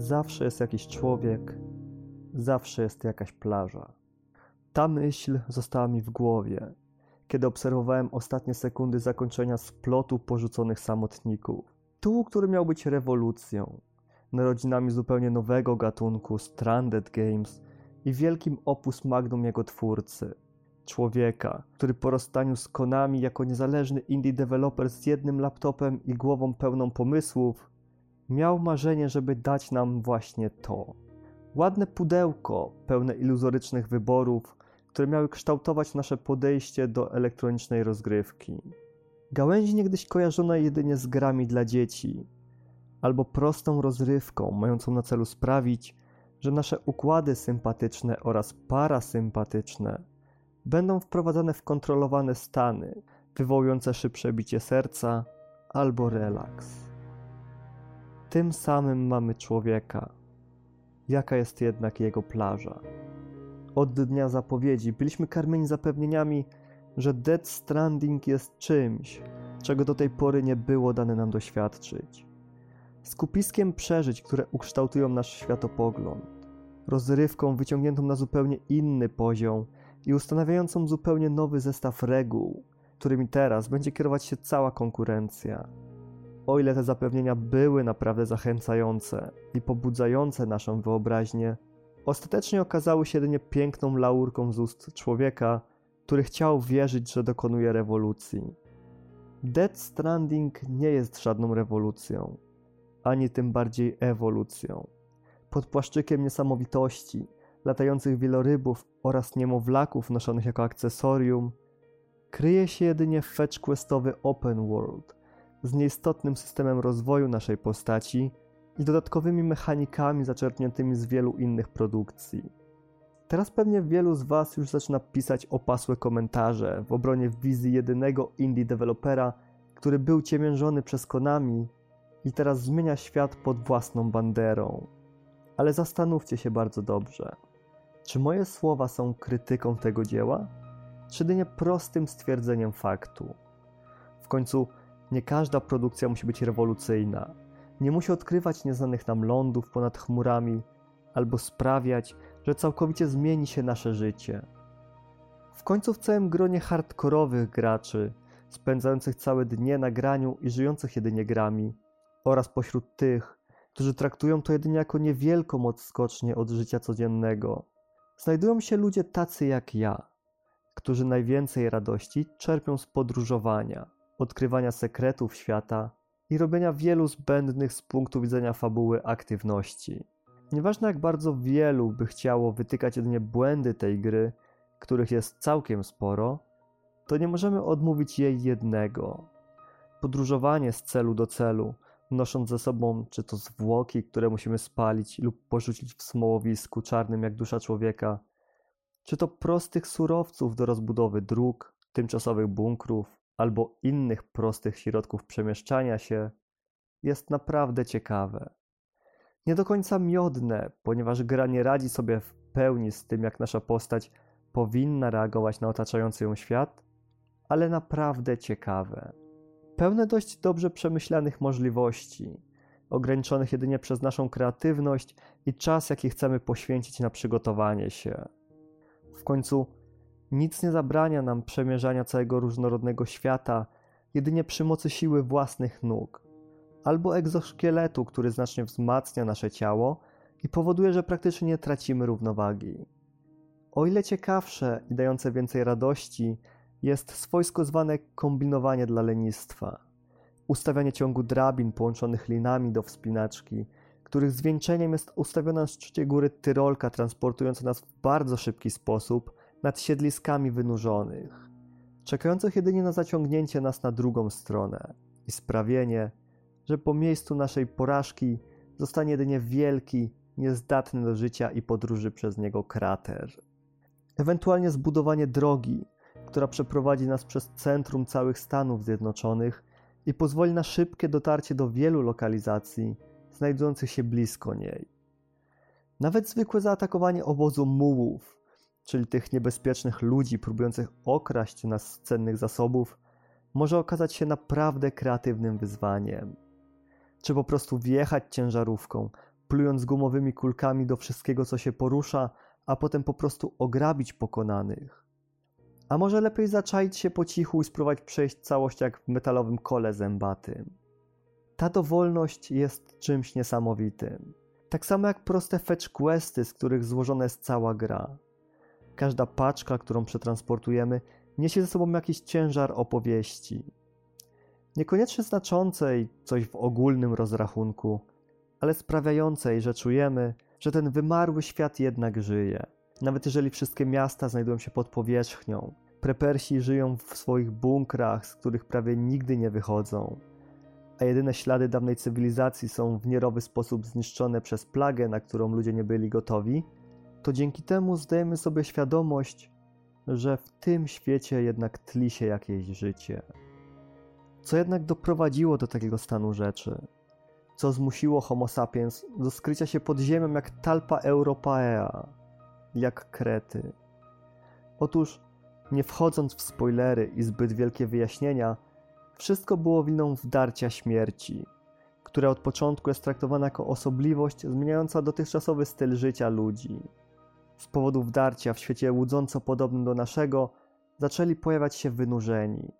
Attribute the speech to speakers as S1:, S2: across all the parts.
S1: zawsze jest jakiś człowiek, zawsze jest jakaś plaża. Ta myśl została mi w głowie, kiedy obserwowałem ostatnie sekundy zakończenia splotu porzuconych samotników. Tu, który miał być rewolucją, narodzinami zupełnie nowego gatunku Stranded Games i wielkim opus magnum jego twórcy. Człowieka, który po rozstaniu z Konami jako niezależny indie developer z jednym laptopem i głową pełną pomysłów, miał marzenie, żeby dać nam właśnie to. Ładne pudełko, pełne iluzorycznych wyborów, które miały kształtować nasze podejście do elektronicznej rozgrywki. Gałęzi niegdyś kojarzone jedynie z grami dla dzieci, albo prostą rozrywką, mającą na celu sprawić, że nasze układy sympatyczne oraz parasympatyczne będą wprowadzane w kontrolowane stany, wywołujące szybsze bicie serca albo relaks. Tym samym mamy człowieka. Jaka jest jednak jego plaża? Od dnia zapowiedzi byliśmy karmieni zapewnieniami, że Dead Stranding jest czymś, czego do tej pory nie było dane nam doświadczyć. Skupiskiem przeżyć, które ukształtują nasz światopogląd, rozrywką wyciągniętą na zupełnie inny poziom i ustanawiającą zupełnie nowy zestaw reguł, którymi teraz będzie kierować się cała konkurencja. O ile te zapewnienia były naprawdę zachęcające i pobudzające naszą wyobraźnię, ostatecznie okazały się jedynie piękną laurką z ust człowieka, który chciał wierzyć, że dokonuje rewolucji. Dead Stranding nie jest żadną rewolucją, ani tym bardziej ewolucją. Pod płaszczykiem niesamowitości, latających wielorybów oraz niemowlaków noszonych jako akcesorium, kryje się jedynie fetch questowy open world z nieistotnym systemem rozwoju naszej postaci i dodatkowymi mechanikami zaczerpniętymi z wielu innych produkcji. Teraz pewnie wielu z Was już zaczyna pisać opasłe komentarze w obronie wizji jedynego indie dewelopera, który był ciemiężony przez Konami i teraz zmienia świat pod własną banderą. Ale zastanówcie się bardzo dobrze. Czy moje słowa są krytyką tego dzieła, czy jedynie prostym stwierdzeniem faktu? W końcu nie każda produkcja musi być rewolucyjna. Nie musi odkrywać nieznanych nam lądów ponad chmurami albo sprawiać, że całkowicie zmieni się nasze życie. W końcu w całym gronie hardkorowych graczy, spędzających całe dnie na graniu i żyjących jedynie grami, oraz pośród tych, którzy traktują to jedynie jako niewielką odskocznię od życia codziennego, znajdują się ludzie tacy jak ja, którzy najwięcej radości czerpią z podróżowania, odkrywania sekretów świata i robienia wielu zbędnych z punktu widzenia fabuły aktywności. Nieważne jak bardzo wielu by chciało wytykać jedynie błędy tej gry, których jest całkiem sporo, to nie możemy odmówić jej jednego. Podróżowanie z celu do celu, nosząc ze sobą czy to zwłoki, które musimy spalić lub porzucić w smołowisku czarnym jak dusza człowieka, czy to prostych surowców do rozbudowy dróg, tymczasowych bunkrów albo innych prostych środków przemieszczania się, jest naprawdę ciekawe. Nie do końca miodne, ponieważ gra nie radzi sobie w pełni z tym, jak nasza postać powinna reagować na otaczający ją świat, ale naprawdę ciekawe pełne dość dobrze przemyślanych możliwości, ograniczonych jedynie przez naszą kreatywność i czas, jaki chcemy poświęcić na przygotowanie się. W końcu nic nie zabrania nam przemierzania całego różnorodnego świata jedynie przy mocy siły własnych nóg, albo egzoszkieletu, który znacznie wzmacnia nasze ciało i powoduje, że praktycznie nie tracimy równowagi. O ile ciekawsze i dające więcej radości jest swojsko zwane kombinowanie dla lenistwa. Ustawianie ciągu drabin połączonych linami do wspinaczki, których zwieńczeniem jest ustawiona na szczycie góry tyrolka transportująca nas w bardzo szybki sposób nad siedliskami wynurzonych, czekających jedynie na zaciągnięcie nas na drugą stronę i sprawienie, że po miejscu naszej porażki zostanie jedynie wielki, niezdatny do życia i podróży przez niego krater. Ewentualnie zbudowanie drogi, która przeprowadzi nas przez centrum całych Stanów Zjednoczonych i pozwoli na szybkie dotarcie do wielu lokalizacji znajdujących się blisko niej. Nawet zwykłe zaatakowanie obozu mułów, czyli tych niebezpiecznych ludzi próbujących okraść nas z cennych zasobów, może okazać się naprawdę kreatywnym wyzwaniem. Czy po prostu wjechać ciężarówką, plując gumowymi kulkami do wszystkiego, co się porusza, a potem po prostu ograbić pokonanych. A może lepiej zaczaić się po cichu i spróbować przejść całość jak w metalowym kole zębatym. Ta dowolność jest czymś niesamowitym. Tak samo jak proste fetch questy, z których złożona jest cała gra. Każda paczka, którą przetransportujemy, niesie ze sobą jakiś ciężar opowieści. Niekoniecznie znaczącej coś w ogólnym rozrachunku, ale sprawiającej, że czujemy, że ten wymarły świat jednak żyje. Nawet jeżeli wszystkie miasta znajdują się pod powierzchnią, prepersi żyją w swoich bunkrach, z których prawie nigdy nie wychodzą, a jedyne ślady dawnej cywilizacji są w nierowy sposób zniszczone przez plagę, na którą ludzie nie byli gotowi, to dzięki temu zdajemy sobie świadomość, że w tym świecie jednak tli się jakieś życie. Co jednak doprowadziło do takiego stanu rzeczy? Co zmusiło Homo sapiens do skrycia się pod ziemią jak talpa Europaea, jak krety? Otóż, nie wchodząc w spoilery i zbyt wielkie wyjaśnienia, wszystko było winą wdarcia śmierci, która od początku jest traktowana jako osobliwość zmieniająca dotychczasowy styl życia ludzi. Z powodu wdarcia w świecie łudząco podobnym do naszego zaczęli pojawiać się wynurzeni.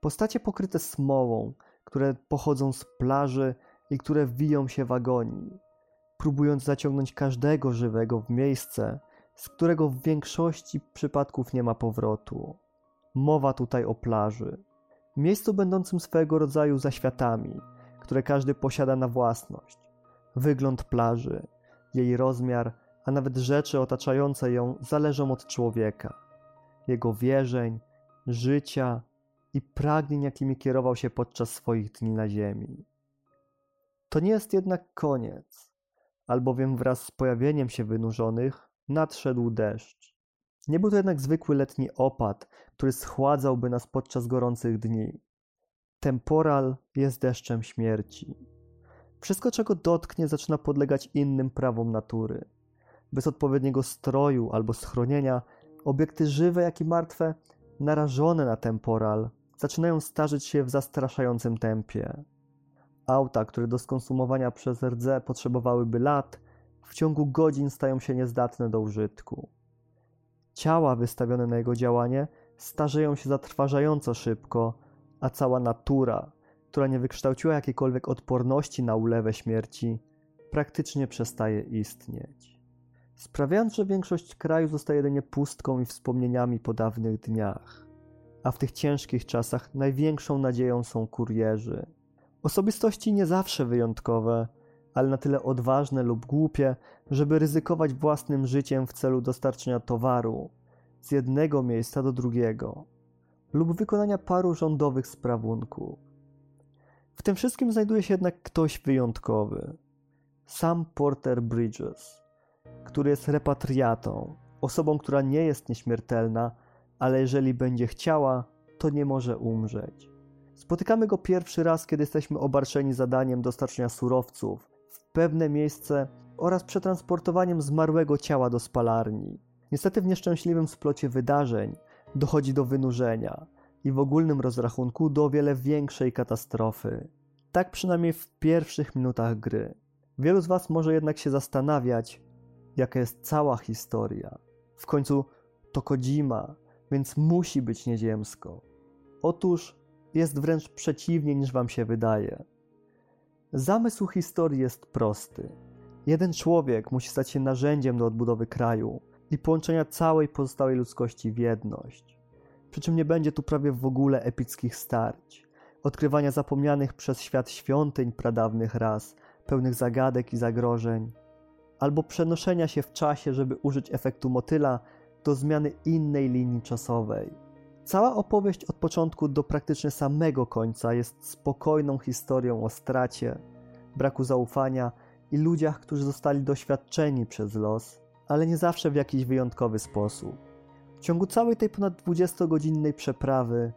S1: Postacie pokryte smołą, które pochodzą z plaży i które wiją się w agonii, próbując zaciągnąć każdego żywego w miejsce, z którego w większości przypadków nie ma powrotu. Mowa tutaj o plaży. Miejscu będącym swego rodzaju zaświatami, które każdy posiada na własność. Wygląd plaży, jej rozmiar, a nawet rzeczy otaczające ją zależą od człowieka, jego wierzeń, życia i pragnień, jakimi kierował się podczas swoich dni na ziemi. To nie jest jednak koniec, albowiem wraz z pojawieniem się wynurzonych nadszedł deszcz. Nie był to jednak zwykły letni opad, który schładzałby nas podczas gorących dni. Temporal jest deszczem śmierci. Wszystko, czego dotknie, zaczyna podlegać innym prawom natury. Bez odpowiedniego stroju albo schronienia, obiekty żywe, jak i martwe, narażone na temporal, zaczynają starzeć się w zastraszającym tempie. Auta, które do skonsumowania przez rdze potrzebowałyby lat, w ciągu godzin stają się niezdatne do użytku. Ciała wystawione na jego działanie starzeją się zatrważająco szybko, a cała natura, która nie wykształciła jakiejkolwiek odporności na ulewę śmierci, praktycznie przestaje istnieć. Sprawiając, że większość kraju zostaje jedynie pustką i wspomnieniami po dawnych dniach. A w tych ciężkich czasach największą nadzieją są kurierzy. Osobistości nie zawsze wyjątkowe, ale na tyle odważne lub głupie, żeby ryzykować własnym życiem w celu dostarczenia towaru z jednego miejsca do drugiego lub wykonania paru rządowych sprawunków. W tym wszystkim znajduje się jednak ktoś wyjątkowy. Sam Porter Bridges, który jest repatriatą, osobą, która nie jest nieśmiertelna, ale jeżeli będzie chciała, to nie może umrzeć. Spotykamy go pierwszy raz, kiedy jesteśmy obarczeni zadaniem dostarczenia surowców w pewne miejsce oraz przetransportowaniem zmarłego ciała do spalarni. Niestety w nieszczęśliwym splocie wydarzeń dochodzi do wynurzenia i w ogólnym rozrachunku do o wiele większej katastrofy. Tak przynajmniej w pierwszych minutach gry. Wielu z Was może jednak się zastanawiać, jaka jest cała historia. W końcu to Kojima, więc musi być nieziemsko. Otóż jest wręcz przeciwnie niż Wam się wydaje. Zamysł historii jest prosty. Jeden człowiek musi stać się narzędziem do odbudowy kraju i połączenia całej pozostałej ludzkości w jedność. Przy czym nie będzie tu prawie w ogóle epickich starć, odkrywania zapomnianych przez świat świątyń pradawnych ras, pełnych zagadek i zagrożeń, albo przenoszenia się w czasie, żeby użyć efektu motyla do zmiany innej linii czasowej. Cała opowieść od początku do praktycznie samego końca jest spokojną historią o stracie, braku zaufania i ludziach, którzy zostali doświadczeni przez los, ale nie zawsze w jakiś wyjątkowy sposób. W ciągu całej tej ponad 20-godzinnej przeprawy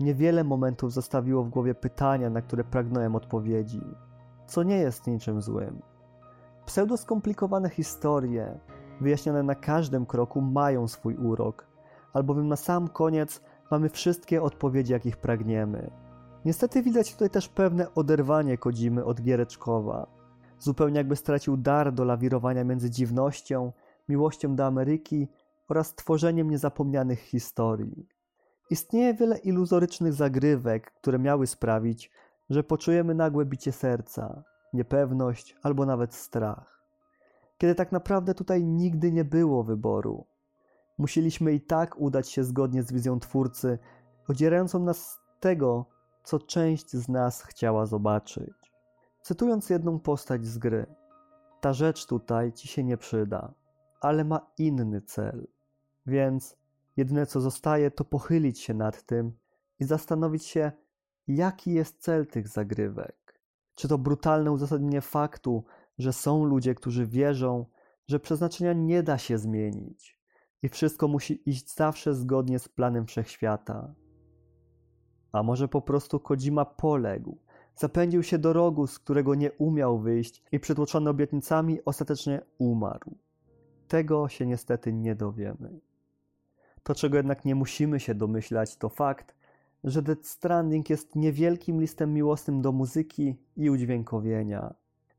S1: niewiele momentów zostawiło w głowie pytania, na które pragnąłem odpowiedzi, co nie jest niczym złym. Pseudoskomplikowane historie, wyjaśnione na każdym kroku, mają swój urok, albowiem na sam koniec mamy wszystkie odpowiedzi, jakich pragniemy. Niestety widać tutaj też pewne oderwanie Kodzimy od Giereczkowa. zupełnie jakby stracił dar do lawirowania między dziwnością, miłością do Ameryki oraz tworzeniem niezapomnianych historii. Istnieje wiele iluzorycznych zagrywek, które miały sprawić, że poczujemy nagłe bicie serca, niepewność albo nawet strach. Kiedy tak naprawdę tutaj nigdy nie było wyboru. Musieliśmy i tak udać się zgodnie z wizją Twórcy, odzierającą nas z tego, co część z nas chciała zobaczyć. Cytując jedną postać z gry, ta rzecz tutaj ci się nie przyda, ale ma inny cel. Więc jedyne co zostaje, to pochylić się nad tym i zastanowić się, jaki jest cel tych zagrywek. Czy to brutalne uzasadnienie faktu, że są ludzie, którzy wierzą, że przeznaczenia nie da się zmienić i wszystko musi iść zawsze zgodnie z planem wszechświata. A może po prostu Kojima poległ, zapędził się do rogu, z którego nie umiał wyjść i przytłoczony obietnicami ostatecznie umarł. Tego się niestety nie dowiemy. To, czego jednak nie musimy się domyślać, to fakt, że Death Stranding jest niewielkim listem miłosnym do muzyki i udźwiękowienia.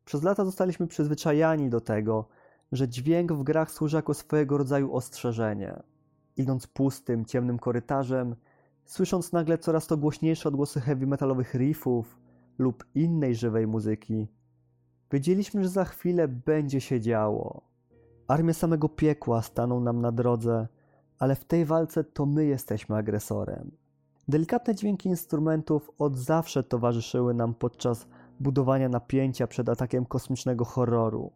S1: Przez lata zostaliśmy przyzwyczajani do tego, że dźwięk w grach służy jako swojego rodzaju ostrzeżenie. Idąc pustym, ciemnym korytarzem, słysząc nagle coraz to głośniejsze odgłosy heavy metalowych riffów lub innej żywej muzyki, wiedzieliśmy, że za chwilę będzie się działo. Armie samego piekła staną nam na drodze, ale w tej walce to my jesteśmy agresorem. Delikatne dźwięki instrumentów od zawsze towarzyszyły nam podczas budowania napięcia przed atakiem kosmicznego horroru.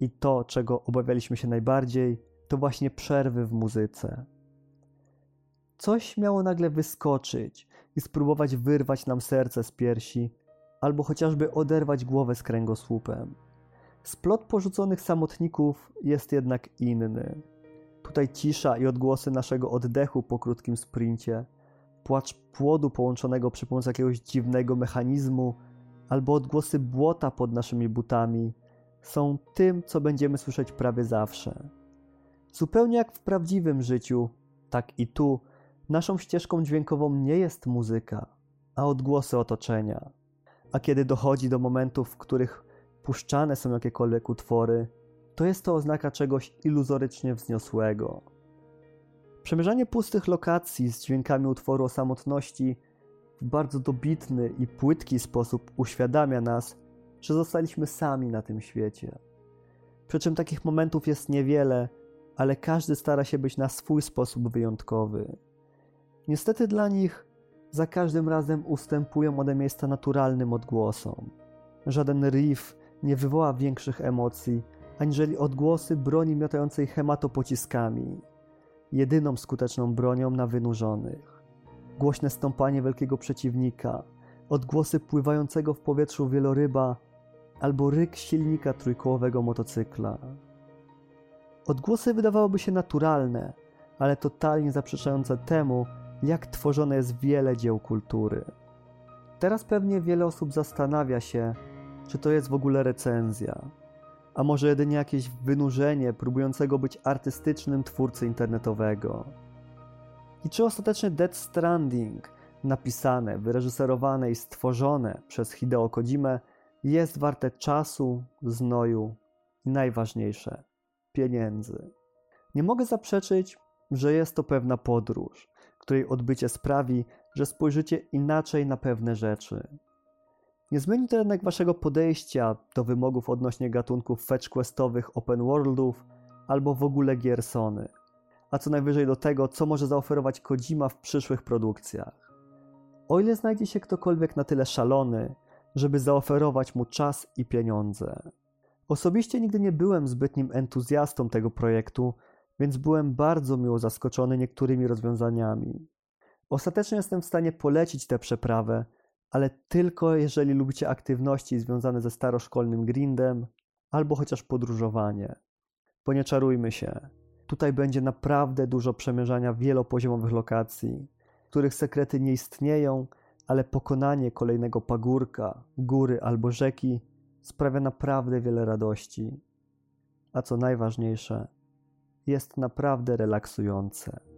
S1: I to, czego obawialiśmy się najbardziej, to właśnie przerwy w muzyce. Coś miało nagle wyskoczyć i spróbować wyrwać nam serce z piersi, albo chociażby oderwać głowę z kręgosłupem. Splot porzuconych samotników jest jednak inny. Tutaj cisza i odgłosy naszego oddechu po krótkim sprincie, płacz płodu połączonego przy pomocy jakiegoś dziwnego mechanizmu, albo odgłosy błota pod naszymi butami są tym, co będziemy słyszeć prawie zawsze. Zupełnie jak w prawdziwym życiu, tak i tu naszą ścieżką dźwiękową nie jest muzyka, a odgłosy otoczenia. A kiedy dochodzi do momentów, w których puszczane są jakiekolwiek utwory, to jest to oznaka czegoś iluzorycznie wzniosłego. Przemierzanie pustych lokacji z dźwiękami utworu o samotności w bardzo dobitny i płytki sposób uświadamia nas, że zostaliśmy sami na tym świecie. Przy czym takich momentów jest niewiele, ale każdy stara się być na swój sposób wyjątkowy. Niestety dla nich za każdym razem ustępują one miejsca naturalnym odgłosom. Żaden riff nie wywoła większych emocji, aniżeli odgłosy broni miotającej hematopociskami, jedyną skuteczną bronią na wynurzonych. Głośne stąpanie wielkiego przeciwnika, odgłosy pływającego w powietrzu wieloryba albo ryk silnika trójkołowego motocykla. Odgłosy wydawałoby się naturalne, ale totalnie zaprzeczające temu, jak tworzone jest wiele dzieł kultury. Teraz pewnie wiele osób zastanawia się, czy to jest w ogóle recenzja, a może jedynie jakieś wynurzenie próbującego być artystycznym twórcy internetowego. I czy ostatecznie Dead Stranding, napisane, wyreżyserowane i stworzone przez Hideo Kojimę, jest warte czasu, znoju i najważniejsze pieniędzy. Nie mogę zaprzeczyć, że jest to pewna podróż, której odbycie sprawi, że spojrzycie inaczej na pewne rzeczy. Nie zmieni to jednak waszego podejścia do wymogów odnośnie gatunków fetch questowych open worldów albo w ogóle gier Sony, a co najwyżej do tego, co może zaoferować Kojima w przyszłych produkcjach. O ile znajdzie się ktokolwiek na tyle szalony, żeby zaoferować mu czas i pieniądze. Osobiście nigdy nie byłem zbytnim entuzjastą tego projektu, więc byłem bardzo miło zaskoczony niektórymi rozwiązaniami. Ostatecznie jestem w stanie polecić tę przeprawę, ale tylko jeżeli lubicie aktywności związane ze staroszkolnym grindem albo chociaż podróżowanie. Bo nie czarujmy się, tutaj będzie naprawdę dużo przemierzania wielopoziomowych lokacji, których sekrety nie istnieją, ale pokonanie kolejnego pagórka, góry albo rzeki sprawia naprawdę wiele radości. A co najważniejsze, jest naprawdę relaksujące.